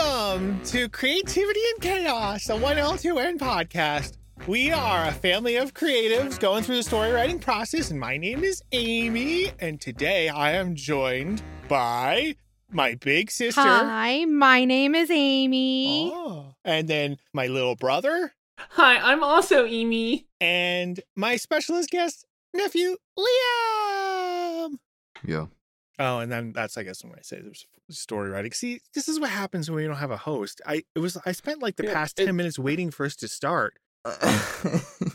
Welcome to Creativity and Chaos, a 1L2N podcast. We are a family of creatives going through the story writing process, and my name is Amy. And today I am joined by my big sister. Hi, my name is Amy. Oh, and then my little brother, Hi, I'm also Amy. and my specialist guest, nephew, Liam. Yo. Oh, and then that's I guess when I say there's story writing. See, this is what happens when we don't have a host. I it was I spent like the Yeah, past it- ten minutes waiting for us to start.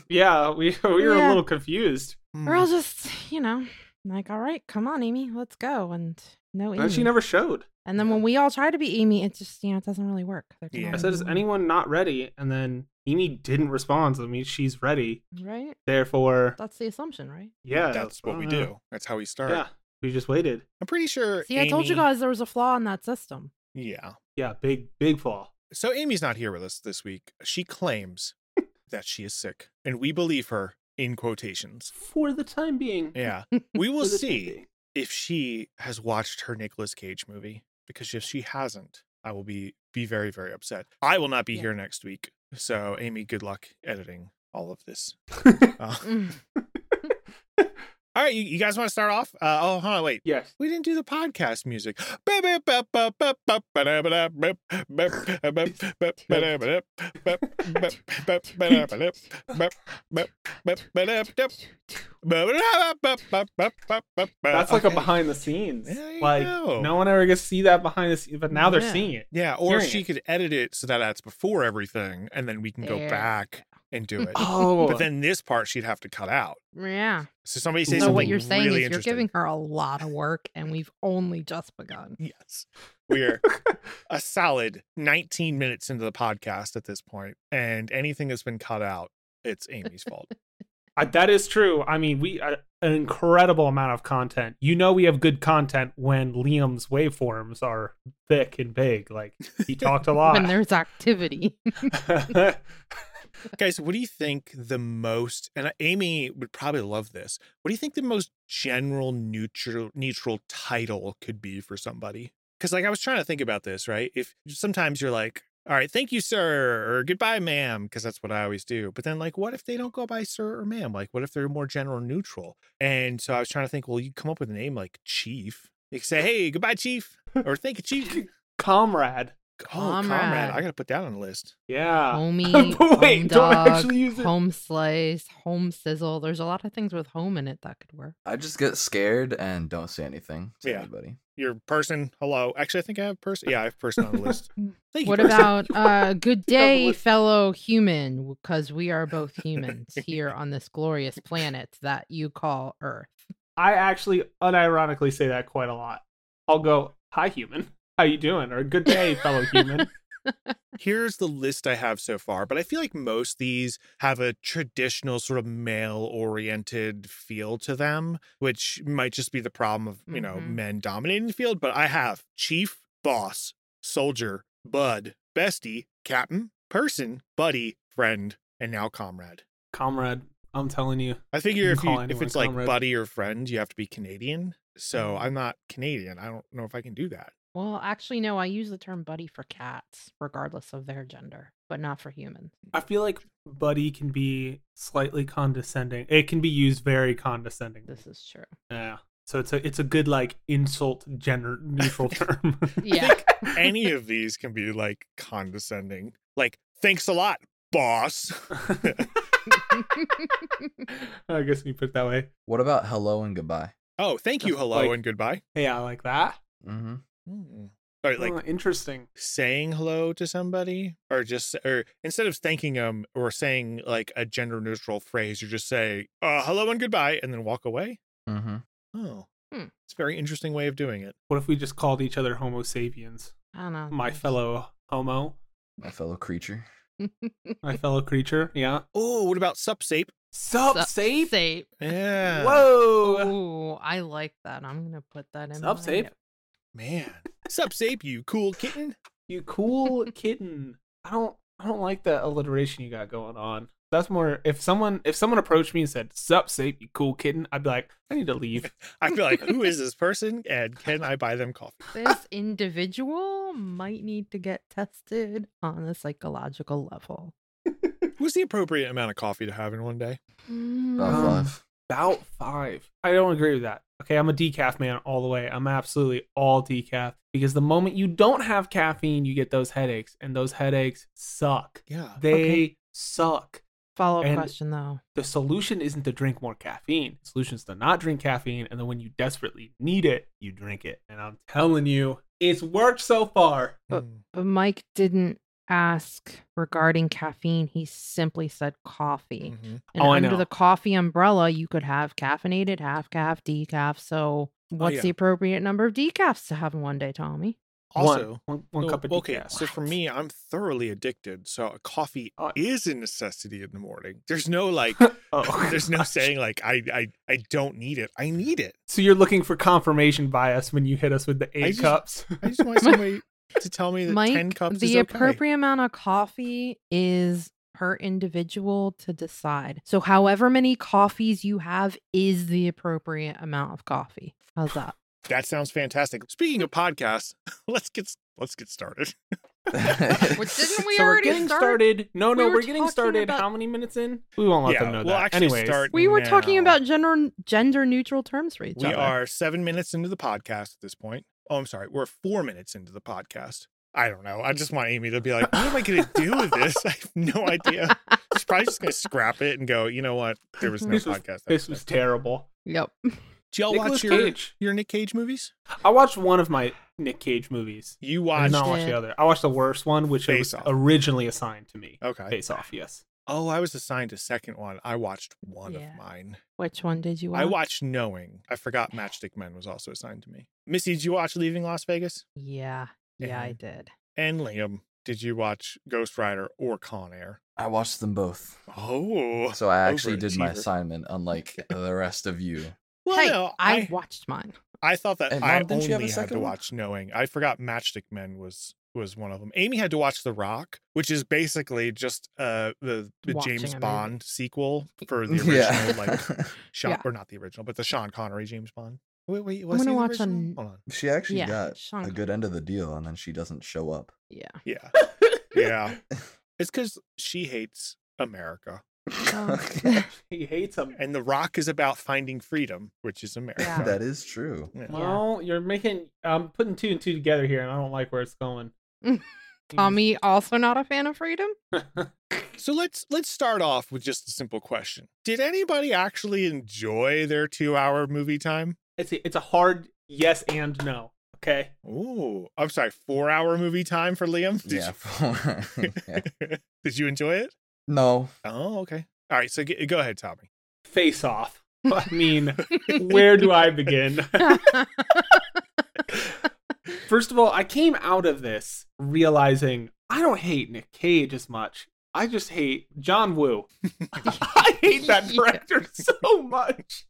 Yeah, we we were Yeah. a little confused. Hmm. We're all just, you know, like, all right, come on, Amy, let's go. And no Amy. And she never showed. and then when we all try to be Amy, it just, you know, it doesn't really work. Yeah. I said, "Is mm-hmm. anyone not ready?" And then Amy didn't respond. So that means she's ready. Right? Therefore, That's the assumption, right? yeah, that's what we do. That's how we start. Yeah, we just waited. I'm pretty sure. See, I told you guys there was a flaw in that system. Yeah. Yeah, big big flaw. So Amy's not here with us this week. She claims that she is sick, and we believe her in quotations. For the time being. Yeah. We will For the time see if she has watched her Nicolas Cage movie because if she hasn't, I will be be very very upset. I will not be Yeah. here next week. So Amy, good luck editing all of this. Uh, Mm. All right, you, you guys want to start off? Uh, oh, hold on, wait. Yes. We didn't do the podcast music. That's like a behind the scenes. Like go. no one ever gets to see that behind the scenes, but now they're seeing it. Yeah, or hearing she it. could edit it so that that's before everything, and then we can go There. back and do it. Oh, But then this part she'd have to cut out. yeah. So somebody say So something what you're saying really is you're giving her a lot of work, and we've only just begun. Yes. We're a solid 19 minutes into the podcast at this point, and anything that's been cut out, it's Amy's fault. Uh, that is true. I mean, we uh, an incredible amount of content. You know, we have good content when Liam's waveforms are thick and big. Like he talked a lot. When there's activity. Guys, what do you think the most, and uh, Amy would probably love this, what do you think the most general neutral neutral title could be for somebody? Because like I was trying to think about this, right? If sometimes you're like, all right, thank you, sir, or goodbye, ma'am, because that's what I always do. But then, like, what if they don't go by sir or ma'am? Like, what if they're more general neutral? And so I was trying to think, well, you come up with a name like Chief. You say, hey, goodbye, Chief, or thank you, Chief. Comrade. Oh, comrade. Comrade. I got to put that on the list. Yeah. Homie, But wait, home don't dog, actually use it. home slice, home sizzle. There's a lot of things with home in it that could work. I just get scared and don't say anything to Yeah. anybody. Your person, hello. Actually, I think I have person. Yeah, I have person on the list. Thank you. What person. about uh good You have a day, fellow human, because we are both humans here on this glorious planet that you call Earth. I actually unironically say that quite a lot. I'll go, "Hi, human. How you doing?" or "Good day, fellow human." Here's the list I have so far, but I feel like most these have a traditional sort of male oriented feel to them, which might just be the problem of, you know, Mhm. men dominating the field. But I have chief, boss, soldier, bud, bestie, captain, person, buddy, friend, and now comrade. Comrade, I'm telling you. I figure You if you if it's like buddy or friend, you have to be Canadian. So Mhm. I'm not Canadian. I don't know if I can do that. Well, actually, no, I use the term buddy for cats, regardless of their gender, but not for humans. I feel like buddy can be slightly condescending. It can be used very condescending. This is true. Yeah. So it's a it's a good like insult gender neutral term. Yeah. Any of these can be like condescending. Like, thanks a lot, boss. I guess we put it that way. What about hello and goodbye? Oh, thank you, hello, like- and goodbye. Hey, I like that. Mm-hmm. Mm. All right, like oh, interesting. saying hello to somebody, or just, or instead of thanking them or saying like a gender neutral phrase, you just say uh, hello and goodbye, and then walk away. Mm-hmm. Oh, Hmm. it's a very interesting way of doing it. What if we just called each other Homo sapiens? I don't know. My fellow Homo, My fellow creature. my fellow creature. Yeah. Oh, what about sup sape? Sup, Sup, sape? Sape. Yeah. Whoa. Oh, I like that. I'm gonna put that in. Sup, my Sape? Notes. Man, sup sape, you cool kitten. You cool kitten. I don't I don't like that alliteration you got going on. That's more. If someone if someone approached me and said, "Sup, Sape, you cool kitten," I'd be like, "I need to leave." I'd be like, who is this person? And can I buy them coffee? This individual might need to get tested on a psychological level. What's the appropriate amount of coffee to have in one day? About Um, five. About five. I don't agree with that. Okay, I'm a decaf man all the way. I'm absolutely all decaf because the moment you don't have caffeine, you get those headaches, and those headaches suck. Yeah. They Okay. suck. Follow up question though. The solution isn't to drink more caffeine. The solution is to not drink caffeine, and then when you desperately need it, you drink it. And I'm telling you, it's worked so far. But- Mm. But Mike didn't ask regarding caffeine. He simply said coffee. Mhm. And Oh, I under know. the coffee umbrella, you could have caffeinated, half caf, decaf. So what's yeah. the appropriate number of decafs to have in one day, Tommy? Also, one, one, one Oh, cup of okay, decaf. so for me, I'm thoroughly addicted. So coffee Oh. is a necessity in the morning. There's no like, oh, there's no gosh. saying like I I I don't need it. I need it. So you're looking for confirmation bias when you hit us with the eight just- cups. I just want somebody to tell me that Mike, ten cups the is okay. appropriate amount of coffee is per individual to decide. So however many coffees you have is the appropriate amount of coffee. How's that? That sounds fantastic. Speaking of podcasts, let's get let's get started. Which didn't we so we're already getting start? started. No, We no, were we are getting started. about- How many minutes in? We won't let yeah, them know we'll that. actually Anyways, start. We were talking about gender gender neutral terms for each We other. are seven minutes into the podcast at this point. Oh, I'm sorry. We're four minutes into the podcast. I don't know. I just want Amy to be like, what am I going to do with this? I have no idea. She's probably just going to scrap it and go, you know what? There was no This was- podcast. this episode." was terrible. Yep. Do y'all Nicolas watch your, Cage. your Nick Cage movies? I watched one of my Nick Cage movies. You I watched. not watch the other. I watched the worst one, which Face was Off. originally assigned to me. Okay. Face off, yes. Oh, I was assigned a second one. I watched one Yeah. of mine. Which one did you watch? I watched Knowing. I forgot Matchstick Men was also assigned to me. Missy, did you watch Leaving Las Vegas? Yeah. Yeah, I did. And Liam, did you watch Ghost Rider or Con Air? I watched them both. Oh. So I actually did my assignment, unlike the rest of you. Well, hey, no, I, I, watched mine. I thought that Hey, I Mom, only you have a had to one? watch Knowing. I forgot Matchstick Men was was one of them. Amy had to watch The Rock, which is basically just uh the, the Watching James a movie. Bond sequel for the original, yeah. like Sean Yeah. or not the original, but the Sean Connery James Bond. Wait, wait, I'm gonna the watch original? on- Hold on. she actually Yeah, got Sean a good end of the deal, and then she doesn't show up. Yeah. Yeah, yeah. It's because she hates America, Oh. he hates him. and The Rock is about finding freedom, which is America. Yeah. that is true. Yeah. Well, you're making. I'm putting two and two together here, and I don't like where it's going. Tommy also not a fan of freedom? So let's let's start off with just a simple question. Did anybody actually enjoy their 2-hour movie time? it's a, it's a hard yes and no. Okay. Ooh, I'm sorry, 4-hour movie time for Liam? Did Yeah. Yeah. You, did you enjoy it? No. Oh, okay. All right, so g- go ahead, Tommy. Face off. I mean, where do I begin? First of all, I came out of this realizing I don't hate Nick Cage as much. I just hate John Woo. I hate that director so much.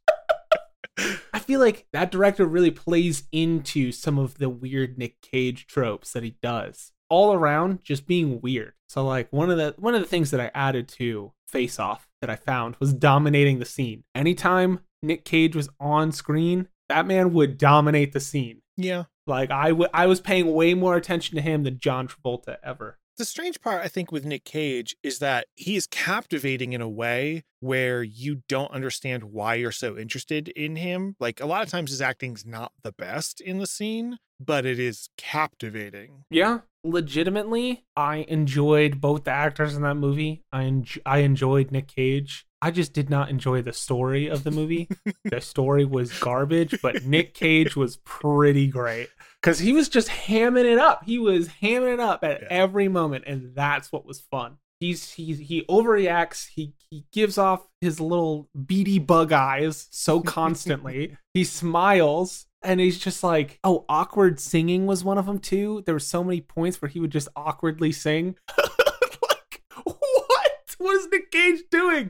I feel like that director really plays into some of the weird Nick Cage tropes that he does. All around just being weird. So like one of the one of the things that I added to Face Off that I found was dominating the scene. Anytime Nick Cage was on screen, that man would dominate the scene. Yeah. Like I w- I was paying way more attention to him than John Travolta ever. The strange part, I think, with Nick Cage is that he is captivating in a way where you don't understand why you're so interested in him. Like a lot of times his acting's not the best in the scene, but it is captivating. Yeah, legitimately, I enjoyed both the actors in that movie. I enj- I enjoyed Nick Cage. I just did not enjoy the story of the movie. the story was garbage, but Nick Cage was pretty great because he was just hamming it up. He was hamming it up at Yeah. every moment, and that's what was fun. He's he he overreacts. He he gives off his little beady bug eyes so constantly. he smiles and he's just like, oh, awkward singing was one of them too. There were so many points where he would just awkwardly sing. like, what? What is Nick Cage doing?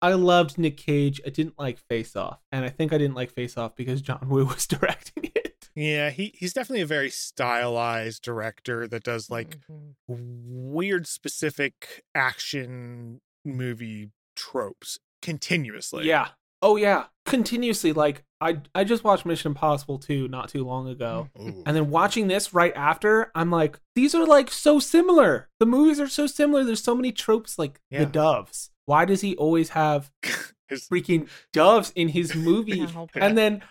I loved Nick Cage. I didn't like Face Off, and I think I didn't like Face Off because John Woo was directing it. Yeah, he he's definitely a very stylized director that does like Mhm. weird specific action movie tropes continuously. yeah. Oh yeah. Continuously. Like I I just watched Mission Impossible 2 not too long ago. Ooh. And then watching this right after, I'm like, these are like so similar. The movies are so similar. There's so many tropes like Yeah. the doves. Why does he always have His- freaking doves in his movie? And then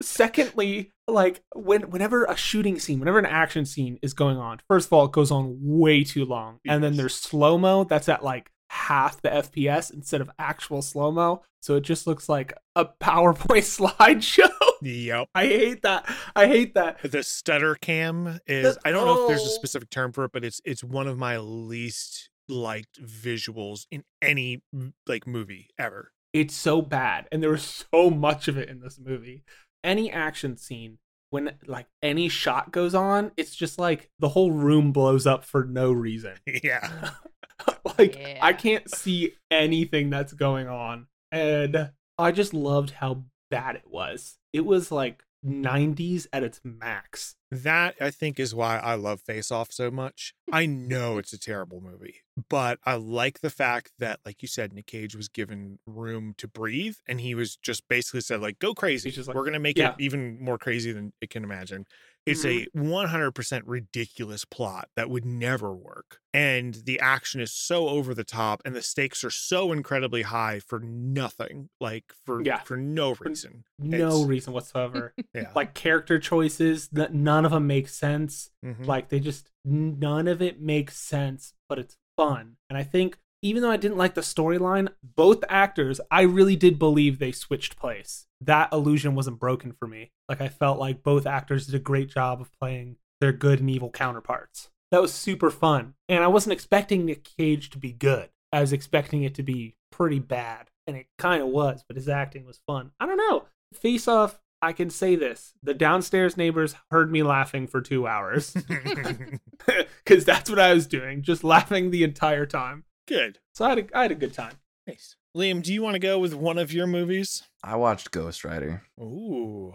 secondly, like when whenever a shooting scene, whenever an action scene is going on, first of all, it goes on way too long. And then there's slow-mo that's at like half the FPS instead of actual slow-mo. So it just looks like a PowerPoint slideshow. Yep. I hate that. I hate that. The stutter cam is I don't know if there's a Oh. specific term for it, but it's it's one of my least liked visuals in any like movie ever. it's so bad and there was so much of it in this movie any action scene when like any shot goes on it's just like the whole room blows up for no reason Yeah. like Yeah. i can't see anything that's going on and i just loved how bad it was it was like 90s at its max That I think is why I love Face Off so much. I know it's a terrible movie, but I like the fact that, like you said, Nick Cage was given room to breathe and he was just basically said, like, go crazy. He's just like, We're gonna make yeah. it even more crazy than it can imagine. It's a 100% ridiculous plot that would never work. And the action is so over the top and the stakes are so incredibly high for nothing, like for Yeah. for no reason. no It's- reason whatsoever Yeah. like character choices that none of them make sense Mhm. Like they just none of it makes sense, but it's fun. And I think even though I didn't like the storyline, both actors, I really did believe they switched place. That illusion wasn't broken for me. Like I felt like both actors did a great job of playing their good and evil counterparts. That was super fun. And I wasn't expecting Nick Cage to be good. I was expecting it to be pretty bad. And it kind of was, but his acting was fun. I don't know. Face off, I can say this. The downstairs neighbors heard me laughing for two hours because that's what I was doing, just laughing the entire time. Good. So I had a, I had a good time. Nice. Liam, do you want to go with one of your movies? I watched Ghost Rider. Ooh.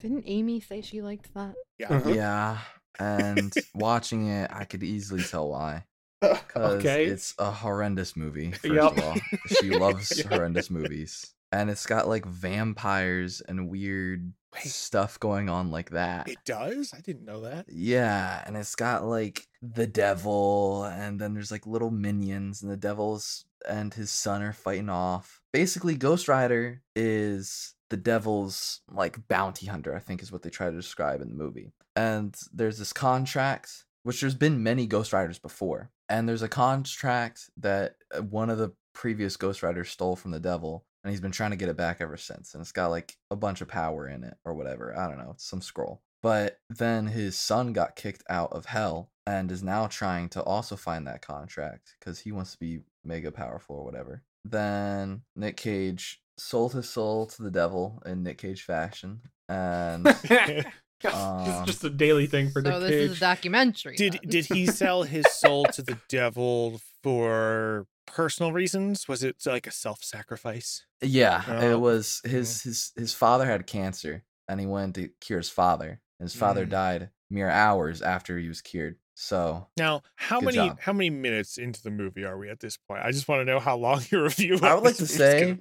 Didn't Amy say she liked that? Yeah. Mhm. Yeah, and watching it, I could easily tell why. Because Okay. it's a horrendous movie. First Yep. of all, she loves Yep. horrendous movies, and it's got like vampires and weird Wait. stuff going on like that. It does? I didn't know that. Yeah, and it's got like the devil, and then there's like little minions, and the devil's and his son are fighting off. Basically, Ghost Rider is the devil's like bounty hunter, I think is what they try to describe in the movie. And there's this contract, which there's been many Ghost Riders before, and there's a contract that uh, one of the previous Ghost Riders stole from the devil. And he's been trying to get it back ever since. And it's got like a bunch of power in it or whatever. I don't know. It's some scroll. But then his son got kicked out of hell and is now trying to also find that contract because he wants to be mega powerful or whatever. Then Nick Cage sold his soul to the devil in Nick Cage fashion. And it's Um, just a daily thing for so Nick this Cage. is a documentary. Did then. did he sell his soul to the devil for personal reasons? Was it like a self-sacrifice? yeah, Oh, it was his his his father had cancer and he went to cure his father. And his father Mm. died mere hours after he was cured. So Now, how many job. how many minutes into the movie are we at this point? I just want to know how long your review. I would like to say-.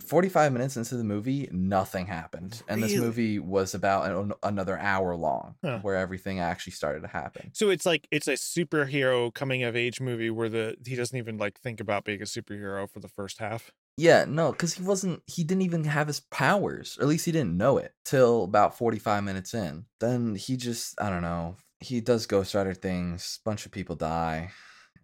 45 minutes into the movie, nothing happened. And this movie was about an, another hour long Huh. where everything actually started to happen. So it's like it's a superhero coming of age movie where the he doesn't even like think about being a superhero for the first half. Yeah, no, because he wasn't, he didn't even have his powers, or at least he didn't know it till about 45 minutes in. Then he just, I don't know, he does Ghost Rider things, bunch of people die,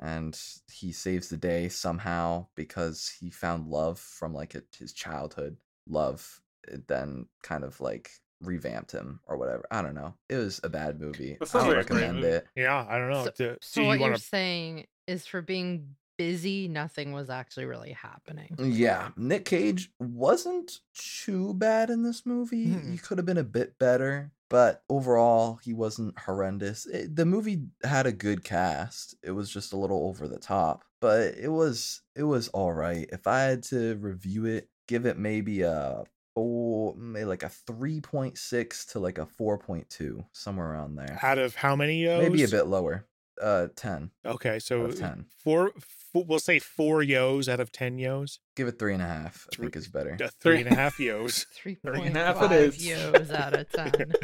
and he saves the day somehow because he found love from like a, his childhood love, it then kind of like revamped him or whatever. I don't know. It was a bad movie. I don't like recommend it. Yeah, I don't know. So, Do, so do what you you're saying is for being busy, nothing was actually really happening. Yeah, Nick Cage wasn't too bad in this movie. Mm. He could have been a bit better, but overall, he wasn't horrendous. It, the movie had a good cast. It was just a little over the top, but it was it was all right. If I had to review it, give it maybe a four, maybe like a three point six to like a four point two, somewhere around there. Out of how many O's? Maybe a bit lower. Uh 10. Okay, so 10. four, four. We'll say four yos out of ten yos. Give it three and a half. I Three- think is better. Uh, three and a half yos. Three Three point and a half it yos out of ten.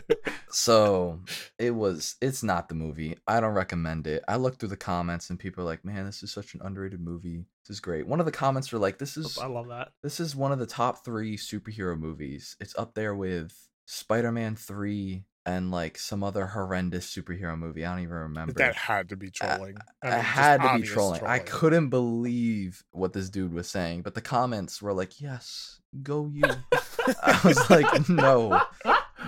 So it was it's not the movie. I don't recommend it. I looked through the comments and people are like, Man, this is such an underrated movie. This is great. One of the comments were like, This is I love that. this is one of the top three superhero movies. It's up there with Spider-Man 3 and like some other horrendous superhero movie. I don't even remember. That had to be trolling. I, mean, had to be obvious trolling. I couldn't believe what this dude was saying, but the comments were like, "Yes, go you." I was like, "No,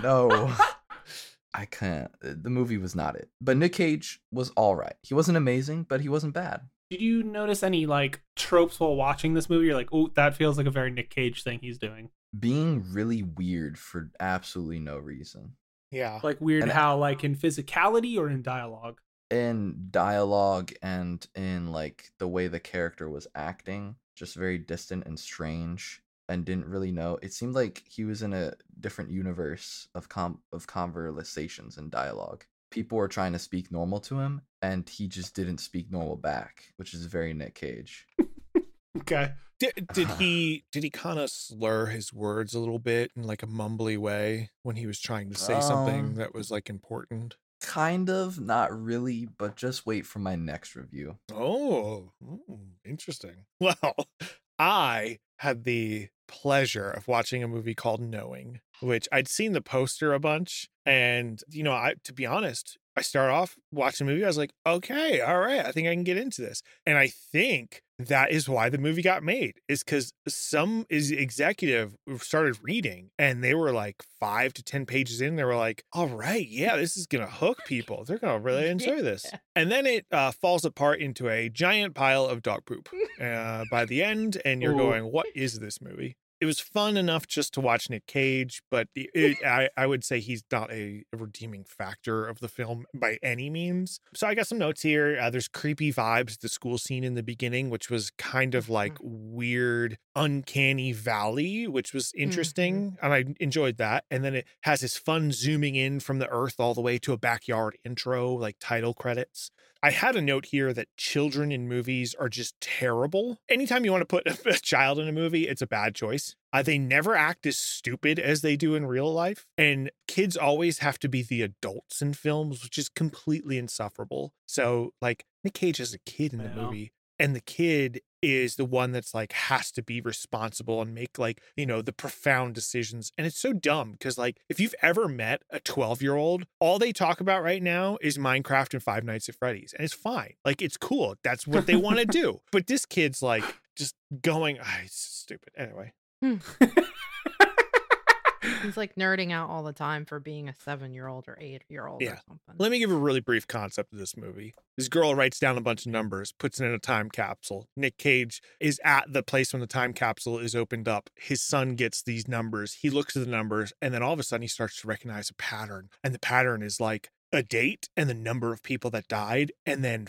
no." I can't. Uh, The movie was not it. But Nick Cage was all right. He wasn't amazing, but he wasn't bad. Did you notice any like tropes while watching this movie? You're like, oh, that feels like a very Nick Cage thing he's doing. Being really weird for absolutely no reason. Yeah. Like weird And- how like in physicality or in dialogue. In dialogue and in like the way the character was acting, just very distant and strange and didn't really know. It seemed like he was in a different universe of com of conversations and dialogue. People were trying to speak normal to him and he just didn't speak normal back, which is very Nick Cage. Okay. Did, did he did he kind of slur his words a little bit in like a mumbly way when he was trying to say something Um, that was like important? Kind of, not really, but just wait for my next review. Oh, interesting. Well, I had the pleasure of watching a movie called Knowing, which I'd seen the poster a bunch. And, you know, I to be honest, I start off watching a movie. I was like, okay, all right, I think I can get into this. And I think that is why the movie got made, is because some is executive started reading and they were like five to 10 pages in. They were like, all right, yeah, this is going to hook people. They're going to really enjoy this. Yeah. And then it uh, falls apart into a giant pile of dog poop uh, by the end. And you're Ooh. going, what is this movie? It was fun enough just to watch Nick Cage, but it, I, I would say he's not a redeeming factor of the film by any means. So I got some notes here. Uh, there's creepy vibes, the school scene in the beginning, which was kind of like weird, uncanny valley, which was interesting. And I enjoyed that. And then it has this fun zooming in from the earth all the way to a backyard intro, like title credits. I had a note here that children in movies are just terrible. Anytime you want to put a child in a movie, it's a bad choice. Uh, they never act as stupid as they do in real life. And kids always have to be the adults in films, which is completely insufferable. So, like, Nick Cage is a kid in the movie, and the kid is the one that's like has to be responsible and make like you know the profound decisions and it's so dumb because like if you've ever met a 12 year old all they talk about right now is minecraft and five nights at freddy's and it's fine like it's cool that's what they want to do but this kid's like just going ah, it's stupid anyway He's like nerding out all the time for being a seven year old or eight year old Yeah. or something. Let me give a really brief concept of this movie. This girl writes down a bunch of numbers, puts it in a time capsule. Nick Cage is at the place when the time capsule is opened up. His son gets these numbers. He looks at the numbers, and then all of a sudden he starts to recognize a pattern. And the pattern is like a date and the number of people that died, and then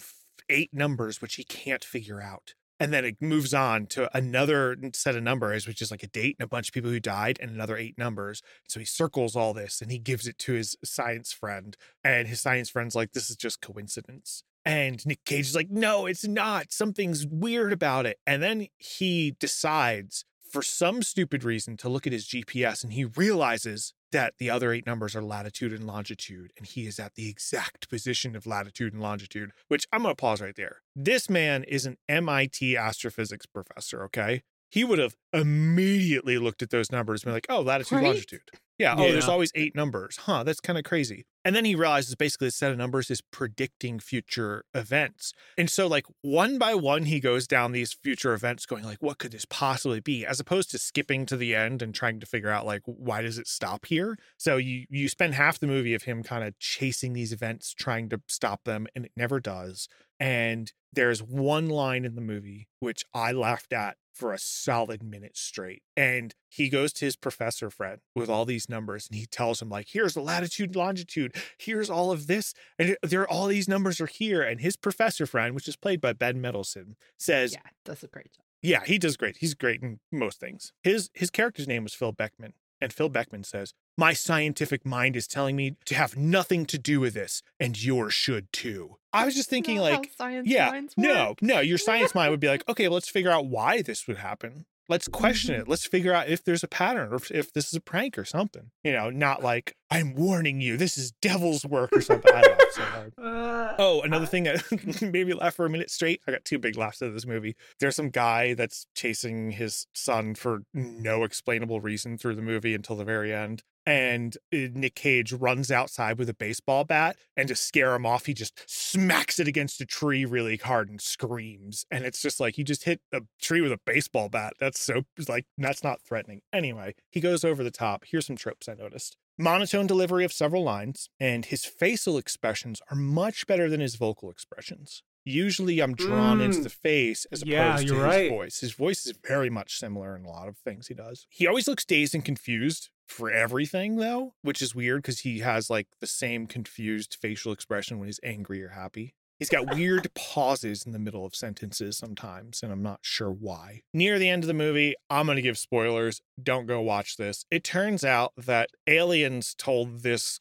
eight numbers, which he can't figure out. And then it moves on to another set of numbers, which is like a date and a bunch of people who died, and another eight numbers. So he circles all this and he gives it to his science friend. And his science friend's like, this is just coincidence. And Nick Cage is like, no, it's not. Something's weird about it. And then he decides, for some stupid reason, to look at his GPS and he realizes that the other eight numbers are latitude and longitude. And he is at the exact position of latitude and longitude, which I'm going to pause right there. This man is an MIT astrophysics professor, okay? He would have immediately looked at those numbers and been like, oh, latitude, Right? longitude. Yeah. Oh, there's always eight numbers. Huh. That's kind of crazy. And then he realizes basically the set of numbers is predicting future events. And so, like, one by one, he goes down these future events, going, like, what could this possibly be? As opposed to skipping to the end and trying to figure out, like, why does it stop here? So you you spend half the movie of him kind of chasing these events, trying to stop them, and it never does. And there's one line in the movie which I laughed at for a solid minute straight. And he goes to his professor friend with all these numbers and he tells him, like, here's the latitude, longitude, here's all of this, and there are all these numbers are here. And his professor friend, which is played by Ben Mendelsohn, says, yeah, that's a great job. yeah, he does great. He's great in most things. His his character's name was Phil Beckman. And Phil Beckman says, My scientific mind is telling me to have nothing to do with this, and yours should too. I was just thinking, Not like, science yeah, no, no, your science mind would be like, okay, well, let's figure out why this would happen. Let's question it. Mm-hmm. Let's figure out if there's a pattern or if, if this is a prank or something. You know, not like, I'm warning you, this is devil's work or something. I laughed so hard. Uh, Oh, another thing that made me laugh for a minute straight. I got two big laughs out of this movie. There's some guy that's chasing his son for no explainable reason through the movie until the very end. And uh, Nick Cage runs outside with a baseball bat, and to scare him off, he just smacks it against a tree really hard and screams. And it's just like he just hit a tree with a baseball bat. That's so like that's not threatening. Anyway, he goes over the top. Here's some tropes I noticed monotone delivery of several lines, and his facial expressions are much better than his vocal expressions. Usually I'm drawn into Mm. the face as opposed Yeah, to his right. voice. His voice is very much similar in a lot of things he does. He always looks dazed and confused for everything though, which is weird because he has like the same confused facial expression when he's angry or happy. He's got weird pauses in the middle of sentences sometimes, and I'm not sure why. Near the end of the movie, I'm going to give spoilers. Don't go watch this. It turns out that aliens told this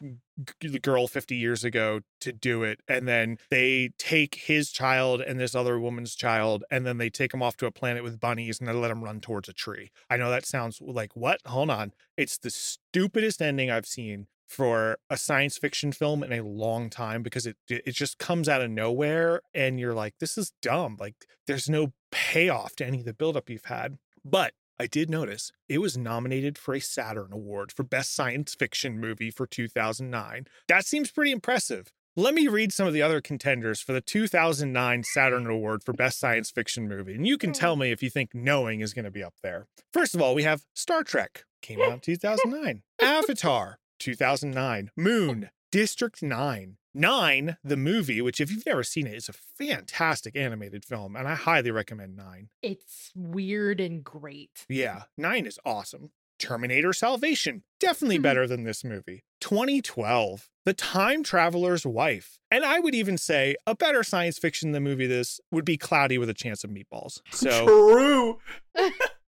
g- girl 50 years ago to do it, and then they take his child and this other woman's child, and then they take them off to a planet with bunnies and they let them run towards a tree. I know that sounds like what? Hold on. It's the stupidest ending I've seen for a science fiction film in a long time because it it just comes out of nowhere and you're like this is dumb like there's no payoff to any of the buildup you've had but I did notice it was nominated for a Saturn Award for Best Science Fiction Movie for 2009. That seems pretty impressive. Let me read some of the other contenders for the 2009 Saturn Award for Best Science Fiction Movie, and you can hmm. tell me if you think Knowing is going to be up there. First of all, we have Star Trek, came out in 2009. Avatar, 2009. Moon, District 9. Nine, the movie, which if you've never seen it, is a fantastic animated film, and I highly recommend Nine. It's weird and great. Yeah, Nine is awesome. Terminator Salvation, definitely Hmm. better than this movie. 2012, The Time Traveler's Wife. And I would even say a better science fiction than movie this would be Cloudy with a Chance of Meatballs. So True.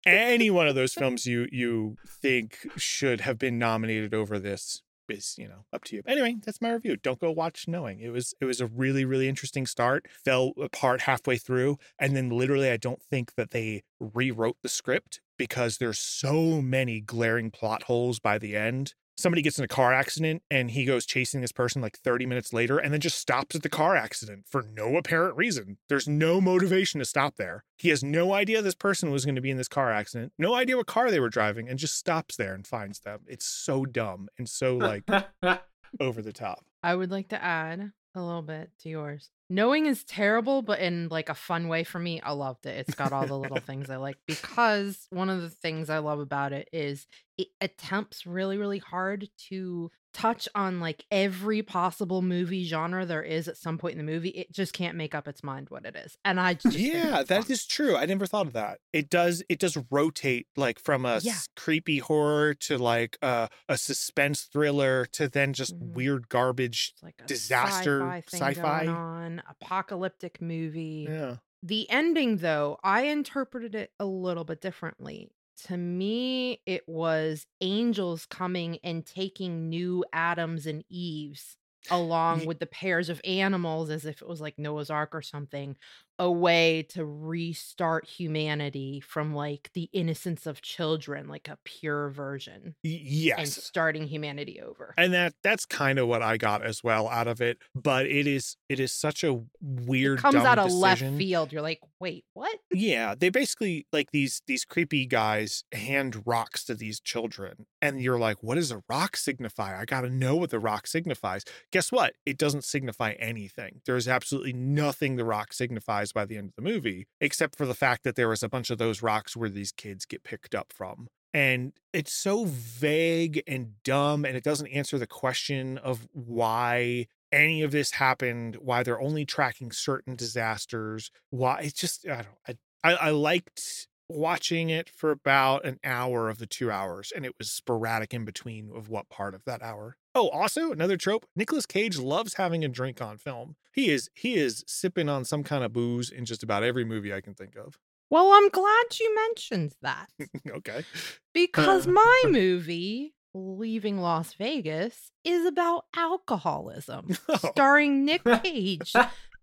any one of those films you you think should have been nominated over this is you know up to you. Anyway that's my review. Don't go watch knowing. It was it was a really really interesting start fell apart halfway through and then literally i don't think that they rewrote the script because there's so many glaring plot holes by the end somebody gets in a car accident and he goes chasing this person like 30 minutes later and then just stops at the car accident for no apparent reason. There's no motivation to stop there. He has no idea this person was going to be in this car accident, no idea what car they were driving, and just stops there and finds them. It's so dumb and so like over the top. I would like to add a little bit to yours. Knowing is terrible, but in like a fun way for me, I loved it. It's got all the little things I like because one of the things I love about it is it attempts really, really hard to touch on like every possible movie genre there is at some point in the movie. It just can't make up its mind what it is. And I just yeah, that fun. is true. I never thought of that. It does. It does rotate like from a Yeah. creepy horror to like uh, a suspense thriller to then just Mhm. weird garbage. It's like a disaster, sci-fi sci-fi. on, apocalyptic movie. Yeah. The ending, though, I interpreted it a little bit differently. To me, it was angels coming and taking new Adams and Eves along with the pairs of animals as if it was like Noah's Ark or something, a way to restart humanity from like the innocence of children, like a pure version, Y- and starting humanity over. and that that's kind of what I got as well out of it. But it is it is such a weird It comes out of left field. You're like, wait, what? Yeah, they basically like these these creepy guys hand rocks to these children, and you're like, what does a rock signify? I got to know what the rock signifies. Guess what? It doesn't signify anything. There is absolutely nothing the rock signifies by the end of the movie, except for the fact that there was a bunch of those rocks where these kids get picked up from. And it's so vague and dumb, and it doesn't answer the question of why any of this happened, why they're only tracking certain disasters, why it's just I don't I I, I liked watching it for about an hour of the two hours, and it was sporadic in between of what part of that hour. Oh, also another trope: Nicolas Cage loves having a drink on film. He is he is sipping on some kind of booze in just about every movie I can think of. Well, I'm glad you mentioned that okay. because uh, my movie, Leaving Las Vegas, is about alcoholism, Oh. starring Nick Cage,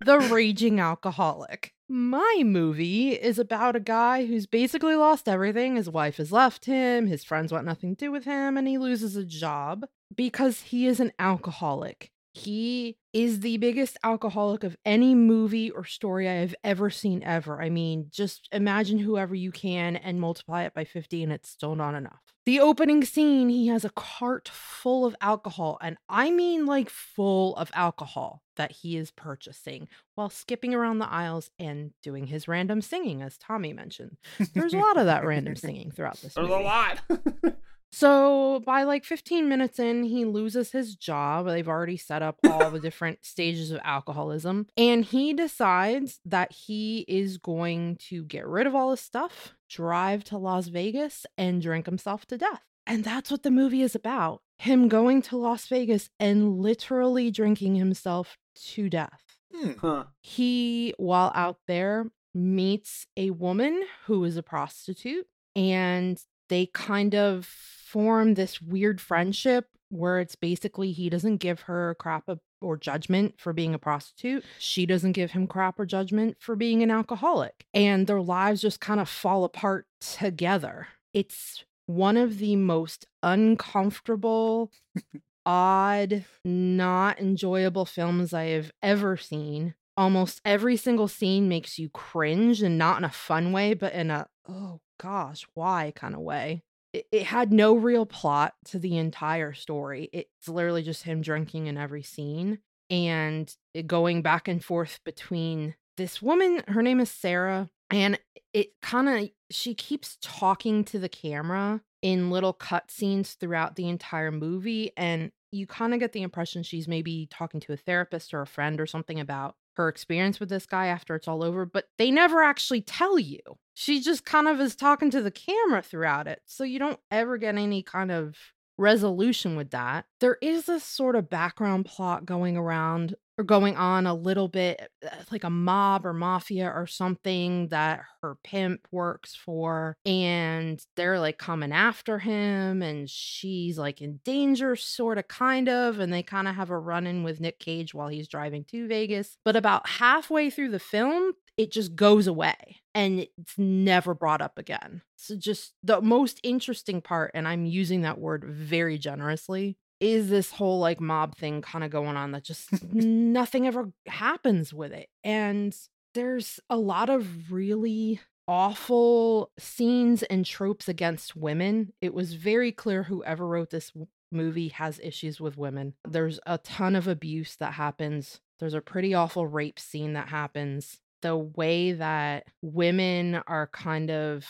the raging alcoholic. My movie is about a guy who's basically lost everything. His wife has left him, his friends want nothing to do with him, and he loses a job because he is an alcoholic. He is the biggest alcoholic of any movie or story I have ever seen ever. I mean, just imagine whoever you can and multiply it by 50 and it's still not enough. The opening scene, he has a cart full of alcohol, and I mean like full of alcohol that he is purchasing while skipping around the aisles and doing his random singing, as Tommy mentioned. There's a lot of that random singing throughout this There's movie. a lot. So by like 15 minutes in, he loses his job. They've already set up all the different stages of alcoholism. And he decides that he is going to get rid of all his stuff, drive to Las Vegas, and drink himself to death. And that's what the movie is about him going to Las Vegas and literally drinking himself to death Hmm. huh. he while out there meets a woman who is a prostitute and they kind of form this weird friendship where it's basically he doesn't give her crap or judgment for being a prostitute. She doesn't give him crap or judgment for being an alcoholic. And their lives just kind of fall apart together. It's one of the most uncomfortable odd, not enjoyable films I have ever seen. Almost every single scene makes you cringe and not in a fun way, but in a, oh gosh, why kind of way. It, it had no real plot to the entire story. It's literally just him drinking in every scene and going back and forth between this woman, her name is Sarah, and it kind of, she keeps talking to the camera in little cutscenes throughout the entire movie. And you kind of get the impression she's maybe talking to a therapist or a friend or something about her experience with this guy after it's all over, but they never actually tell you. She just kind of is talking to the camera throughout it. So you don't ever get any kind of resolution with that. There is this sort of background plot going around or going on a little bit uh, like a mob or mafia or something that her pimp works for and they're like coming after him and she's like in danger sort of kind of and they kind of have a run in with Nick Cage while he's driving to Vegas but about halfway through the film it just goes away and it's never brought up again. So just the most interesting part and I'm using that word very generously is this whole like mob thing kind of going on that just nothing ever happens with it. And there's a lot of really awful scenes and tropes against women. It was very clear whoever wrote this w- movie has issues with women. There's a ton of abuse that happens. There's a pretty awful rape scene that happens. The way that women are kind of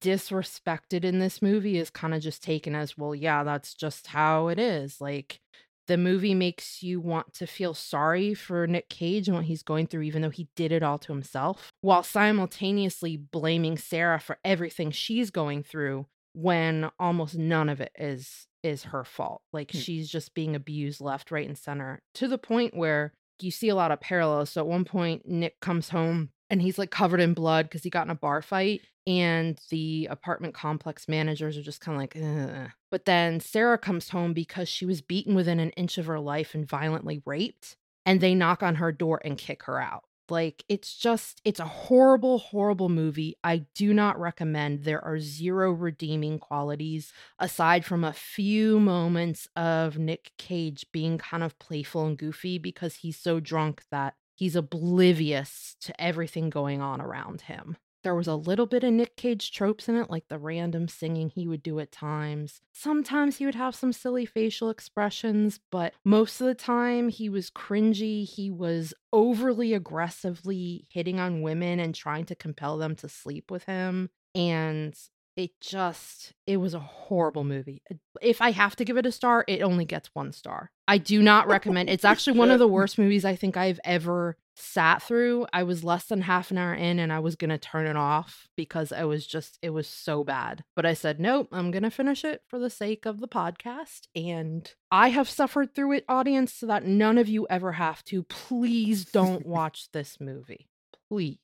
disrespected in this movie is kind of just taken as well yeah that's just how it is like the movie makes you want to feel sorry for Nick Cage and what he's going through even though he did it all to himself while simultaneously blaming Sarah for everything she's going through when almost none of it is is her fault like Hmm. she's just being abused left right and center to the point where you see a lot of parallels so at one point Nick comes home and he's like covered in blood because he got in a bar fight and the apartment complex managers are just kind of like Ugh. but then sarah comes home because she was beaten within an inch of her life and violently raped and they knock on her door and kick her out like it's just it's a horrible horrible movie. I do not recommend. There are zero redeeming qualities aside from a few moments of nick cage being kind of playful and goofy because he's so drunk that he's oblivious to everything going on around him there was a little bit of Nick Cage tropes in it, like the random singing he would do at times. Sometimes he would have some silly facial expressions, but most of the time he was cringy. He was overly aggressively hitting on women and trying to compel them to sleep with him. And it just, it was a horrible movie. Uh, if I have to give it a star, it only gets one star. I do not recommend. It's actually one of the worst movies I think I've ever sat through. I was less than half an hour in and I was going to turn it off because I was just, it was so bad. But I said, nope, I'm going to finish it for the sake of the podcast. And I have suffered through it, audience, so that none of you ever have to. Please don't watch this movie. Please.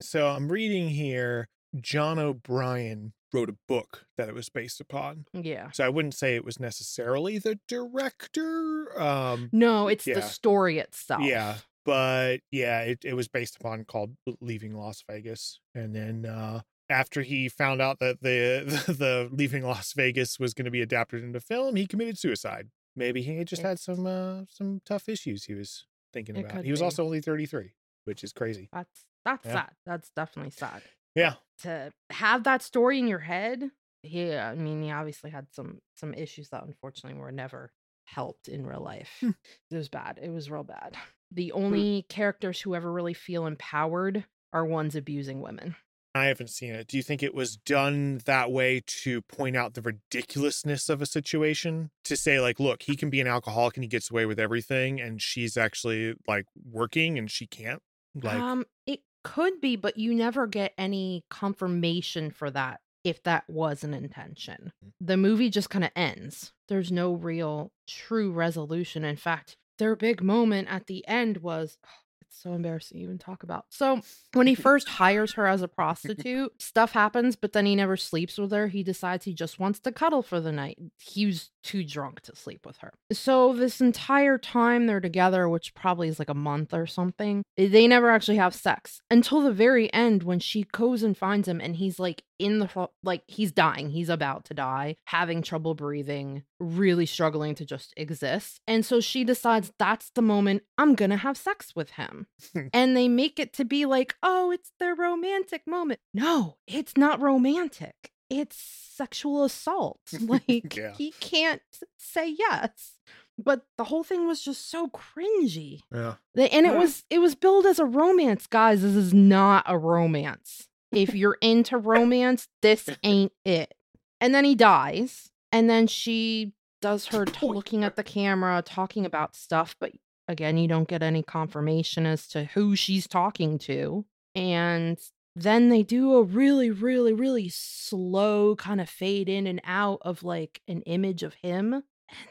So I'm reading here. John O'Brien wrote a book that it was based upon. Yeah. So I wouldn't say it was necessarily the director. Um, No, it's Yeah. the story itself. yeah, but yeah, it, it was based upon called Leaving Las Vegas. And then uh, after he found out that the the Leaving Las Vegas was going to be adapted into film, he committed suicide. Maybe he just had some uh, some tough issues he was thinking It about. He was be. also only 33, which is crazy. That's that's Yeah. sad. That's definitely sad. Yeah. To have that story in your head, he I mean, he obviously had some some issues that unfortunately were never helped in real life. Hmm. It was bad. It was real bad. The only characters who ever really feel empowered are ones abusing women. I haven't seen it. Do you think it was done that way to point out the ridiculousness of a situation? To say, like, look, he can be an alcoholic and he gets away with everything, and she's actually like working and she can't? Like, um, it could be, but you never get any confirmation for that if that was an intention. Mm. The movie just kind of ends. There's no real true resolution. In fact, their big moment at the end was it's so embarrassing to even talk about. So, when he first hires her as a prostitute, stuff happens, but then he never sleeps with her. He decides he just wants to cuddle for the night. He was too drunk to sleep with her. So, this entire time they're together, which probably is like a month or something, eh, they never actually have sex until the very end when she goes and finds him and he's like in the like he's dying. He's about to die having trouble breathing really struggling to just exist. And so she decides that's the moment i'm gonna have sex with him. Hmm. And they make it to be like oh it's their romantic moment. No it's not romantic it's sexual assault like Yeah. he can't say yes but the whole thing was just so cringy yeah. and it Yeah. was it was billed as a romance guys this is not a romance if you're into romance this ain't it and then he dies and then she does her t- looking at the camera talking about stuff but again you don't get any confirmation as to who she's talking to and then they do a really really really slow kind of fade in and out of like an image of him and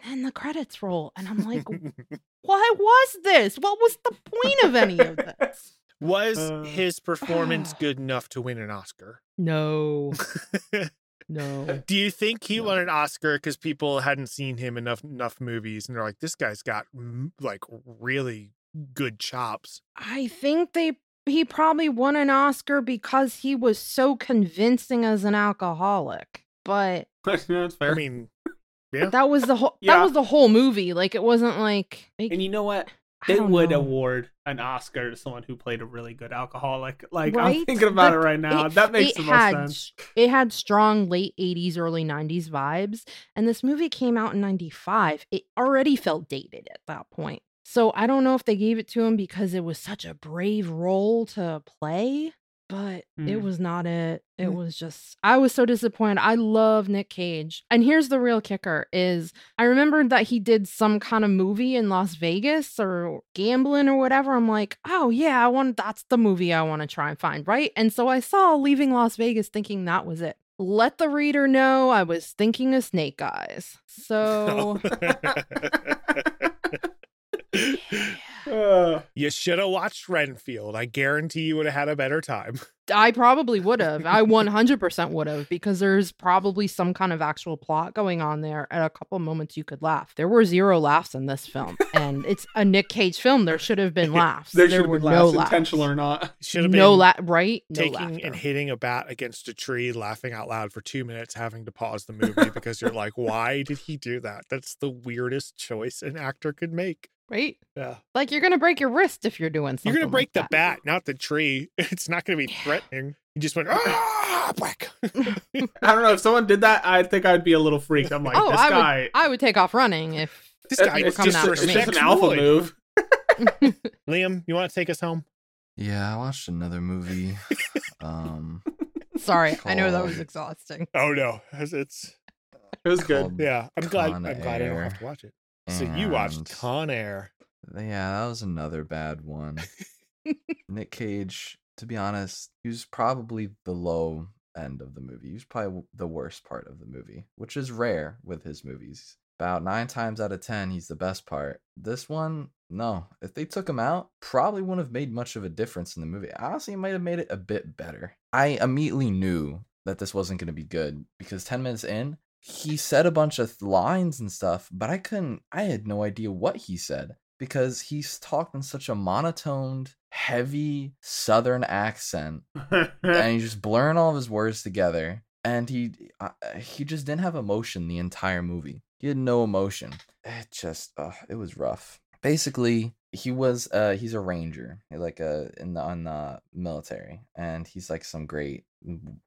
then the credits roll and i'm like why was this? What was the point of any of this? was Uh. his performance good enough to win an Oscar? No, no. Do you think he No. won an Oscar because people hadn't seen him enough enough movies and they're like, this guy's got mm, like really good chops? I think they he probably won an Oscar because he was so convincing as an alcoholic. But That's fair. I mean, yeah. that was the whole Yeah. that was the whole movie. Like it wasn't like and you know what? They would know. award an Oscar to someone who played a really good alcoholic. Like I'm thinking about But it right now. it- that makes the most had sense. it had strong late 80s early 90s vibes and this movie came out in 95 it already felt dated at that point so i don't know if they gave it to him because it was such a brave role to play but it Hmm. was not it. It Hmm. was just i was so disappointed. I love nick cage. And here's the real kicker is i remembered that he did some kind of movie in las vegas or gambling or whatever. I'm like oh yeah i want that's the movie i want to try and find right? And so i saw leaving las vegas thinking that was it. Let the reader know i was thinking of snake eyes. So Uh, you should have watched Renfield. I guarantee you would have had a better time. I probably would have. I 100% would have because there's probably some kind of actual plot going on there. At a couple moments, you could laugh. There were zero laughs in this film, and it's a Nick Cage film. There should have been laughs. there should have were been no laughs, laughs. intentional or not. Should have been no la- right? No taking laughter. and hitting a bat against a tree, laughing out loud for two minutes, having to pause the movie because you're like, why did he do that? That's the weirdest choice an actor could make. Right? Yeah. Like you're gonna break your wrist if you're doing something. You're gonna break like the that. bat, not the tree. It's not gonna be Yeah. threatening. You just went ah, whack. I don't know if someone did that. I think I'd be a little freaked. I'm like, Oh, this I would- guy. I would take off running if. this It's guy were it's coming just, after a, me. it's just an alpha Roy. move. Liam, you want to take us home? Yeah, I watched another movie. um, Sorry, I know that was exhausting. Oh no, it's, it's It was good. yeah. I'm glad. Con I'm glad I don't have to watch it. So you watched Con Air. Yeah, that was another bad one. Nick Cage, to be honest, he was probably the low end of the movie. He was probably the worst part of the movie, which is rare with his movies. About nine times out of ten, he's the best part. This one, No, if they took him out, probably wouldn't have made much of a difference in the movie. Honestly, it might have made it a bit better. I immediately knew that this wasn't going to be good because 10 minutes in, he said a bunch of lines and stuff, but I couldn't, I had no idea what he said because he's talked in such a monotoned, heavy southern accent and he's just blurring all of his words together and he uh, he just didn't have emotion the entire movie. He had no emotion. It just uh, it was rough. Basically he was uh he's a ranger like a in the on the military and he's like some great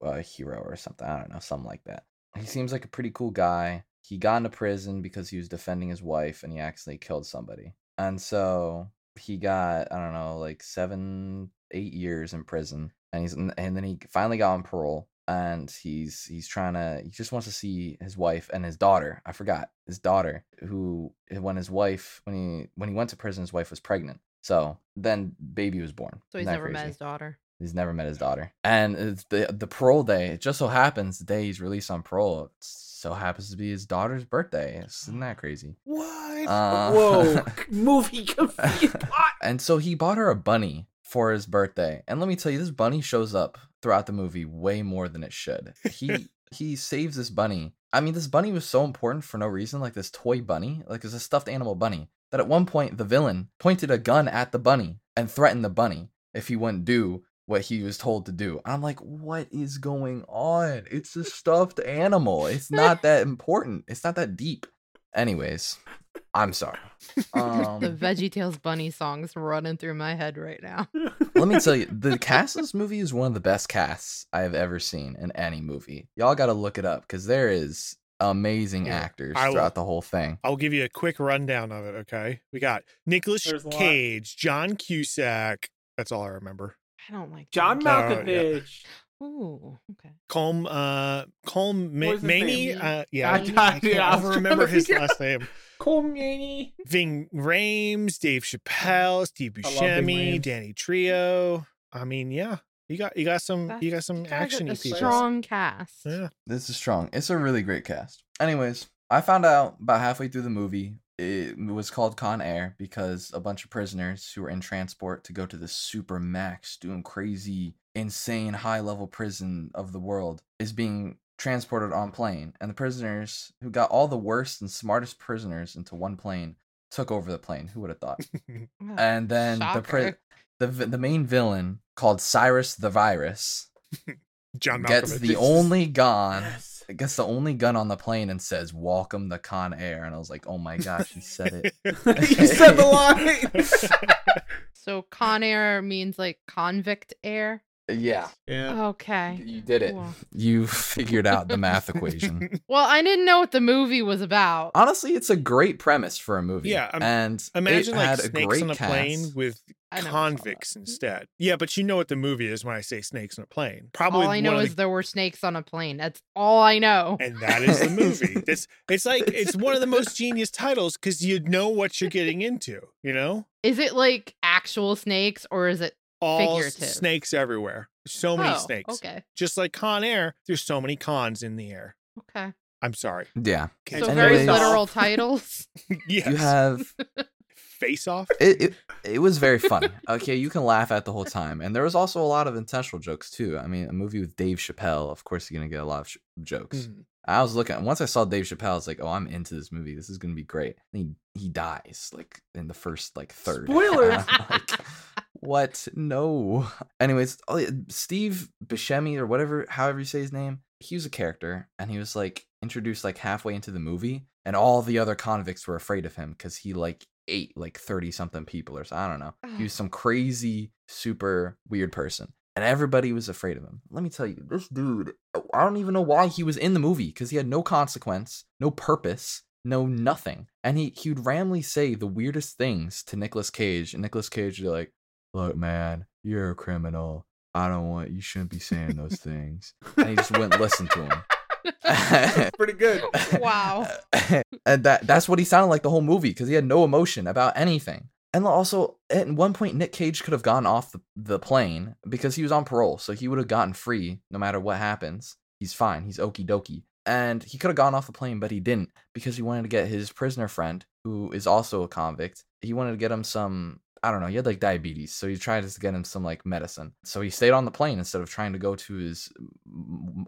uh, hero or something i don't know something like that he seems like a pretty cool guy. He got into prison because he was defending his wife and he accidentally killed somebody. And so he got i don't know like seven eight years in prison and he's and then he finally got on parole and he's he's trying to he just wants to see his wife and his daughter. I forgot his daughter who when his wife when he when he went to prison his wife was pregnant. So then baby was born. So he's never met his daughter. He's never met his daughter and it's the the parole day it just so happens the day he's released on parole it so happens to be his daughter's birthday isn't that crazy What? uh, Whoa, movie confused. and so he bought her a bunny for his birthday. And let me tell you, this bunny shows up throughout the movie way more than it should. He he saves this bunny. I mean, this bunny was so important for no reason, like this toy bunny, like it's a stuffed animal bunny, that at one point the villain pointed a gun at the bunny and threatened the bunny if he wouldn't do what he was told to do. I'm like, what is going on? It's a stuffed animal. It's not that important. It's not that deep. Anyways, I'm sorry. Um, The VeggieTales bunny songs running through my head right now. Let me tell you, the cast of this movie is one of the best casts I have ever seen in any movie. Y'all got to look it up because there is amazing Yeah, actors I will- throughout the whole thing. I'll give you a quick rundown of it, okay? We got Nicholas There's a lot. Cage, John Cusack. That's all I remember. I don't like John that. Oh, Malkovich. Ooh, okay. Colm, uh, Colm Ma- What was his Meaney. Uh, yeah, I- I, I- can't yeah, I was ever remember his figure last name. Cole Meaney. Ving Rhames, Dave Chappelle, Steve I love Ving Buscemi, Danny Trejo. I mean, yeah, you got you got some you got some kinda action a people. strong cast. Yeah. This is strong. It's a really great cast. Anyways, I found out about halfway through the movie it was called Con Air because a bunch of prisoners who were in transport to go to the super max, doing crazy, insane, high level prison of the world is being transported on plane. And the prisoners who got all the worst and smartest prisoners into one plane took over the plane. Who would have thought? And then the pri- the the main villain called Cyrus the Virus John gets the only gun Yes. Gets the only gun on the plane and says welcome to con air and i was like oh my gosh he said it he said the line. So Con Air means like convict air. Yeah yeah. Okay. you did it Cool. you figured out the math equation Well, I didn't know what the movie was about. honestly it's a great premise for a movie Yeah, um, and Imagine like had a snakes great on a plane with I never saw convicts instead. Yeah, but you know what the movie is when I say snakes on a plane. Probably All I know is the, there were snakes on a plane. That's all I know. and that is the movie. It's it's like it's one of the most genius titles because you know what you're getting into. You know, Is it like actual snakes or is it all Figurative. snakes everywhere. So many Oh, snakes. Okay. Just like Con Air, there's so many cons in the air. Okay. I'm sorry. yeah Okay, So Anyways. very literal titles. yes. you have face off. it, it it was very funny. Okay, you can laugh at the whole time, and there was also a lot of intentional jokes too. I mean, a movie with Dave Chappelle, of course, you're gonna get a lot of sh- jokes. Mhm. I was looking once I saw Dave Chappelle, I was like, "Oh, I'm into this movie. This is gonna be great." And he he dies like in the first like third. Spoilers! Like, what? No. Anyways, oh, Steve Buscemi or whatever, however you say his name, he was a character, and he was like introduced like halfway into the movie, and all the other convicts were afraid of him because he like ate like thirty something people or so. I don't know. He was some crazy, super weird person. And everybody was afraid of him. Let me tell you, this dude, oh, I don't even know why he was in the movie because he had no consequence, no purpose, no nothing. And he, he would randomly say the weirdest things to Nicolas Cage. And Nicolas Cage would be like, Look, man, you're a criminal. I don't want, you shouldn't be saying those things. And he just wouldn't listen to him. Pretty good. Wow. and that that's what he sounded like the whole movie because he had no emotion about anything. And also, at one point, Nick Cage could have gone off the, the plane because he was on parole, so he would have gotten free no matter what happens. He's fine. He's okie dokie. And he could have gone off the plane, but he didn't because he wanted to get his prisoner friend, who is also a convict. He wanted to get him some I don't know, he had like diabetes, so he tried to get him some like medicine. So he stayed on the plane instead of trying to go to his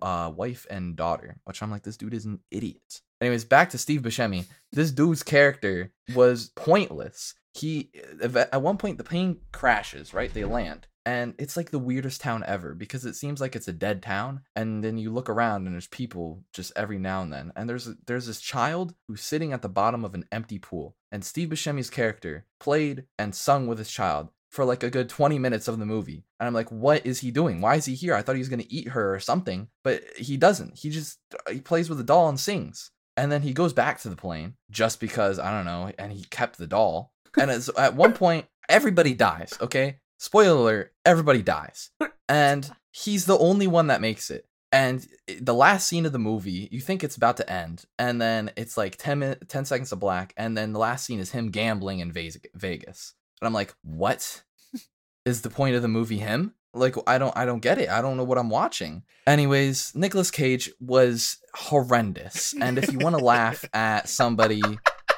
uh, wife and daughter, which I'm like, this dude is an idiot. Anyways, back to Steve Buscemi. This dude's character was pointless. He at one point the plane crashes, right? They land, and it's like the weirdest town ever because it seems like it's a dead town and then you look around and there's people just every now and then and there's there's this child who's sitting at the bottom of an empty pool and Steve Buscemi's character played and sung with his child for like a good 20 minutes of the movie. And I'm like what is he doing? Why is he here? I thought he was going to eat her or something but he doesn't. He just uh, he plays with a doll and sings. And then he goes back to the plane just because I don't know and he kept the doll. And at one point everybody dies okay? Spoiler alert, everybody dies. And he's the only one that makes it. And the last scene of the movie, you think it's about to end, and then it's like 10, minutes, 10 seconds of black, and then the last scene is him gambling in Vegas. And I'm like, what is the point of the movie him? Like I don't I don't get it. I don't know what I'm watching. Anyways, nicholas Cage was horrendous. And if you want to laugh at somebody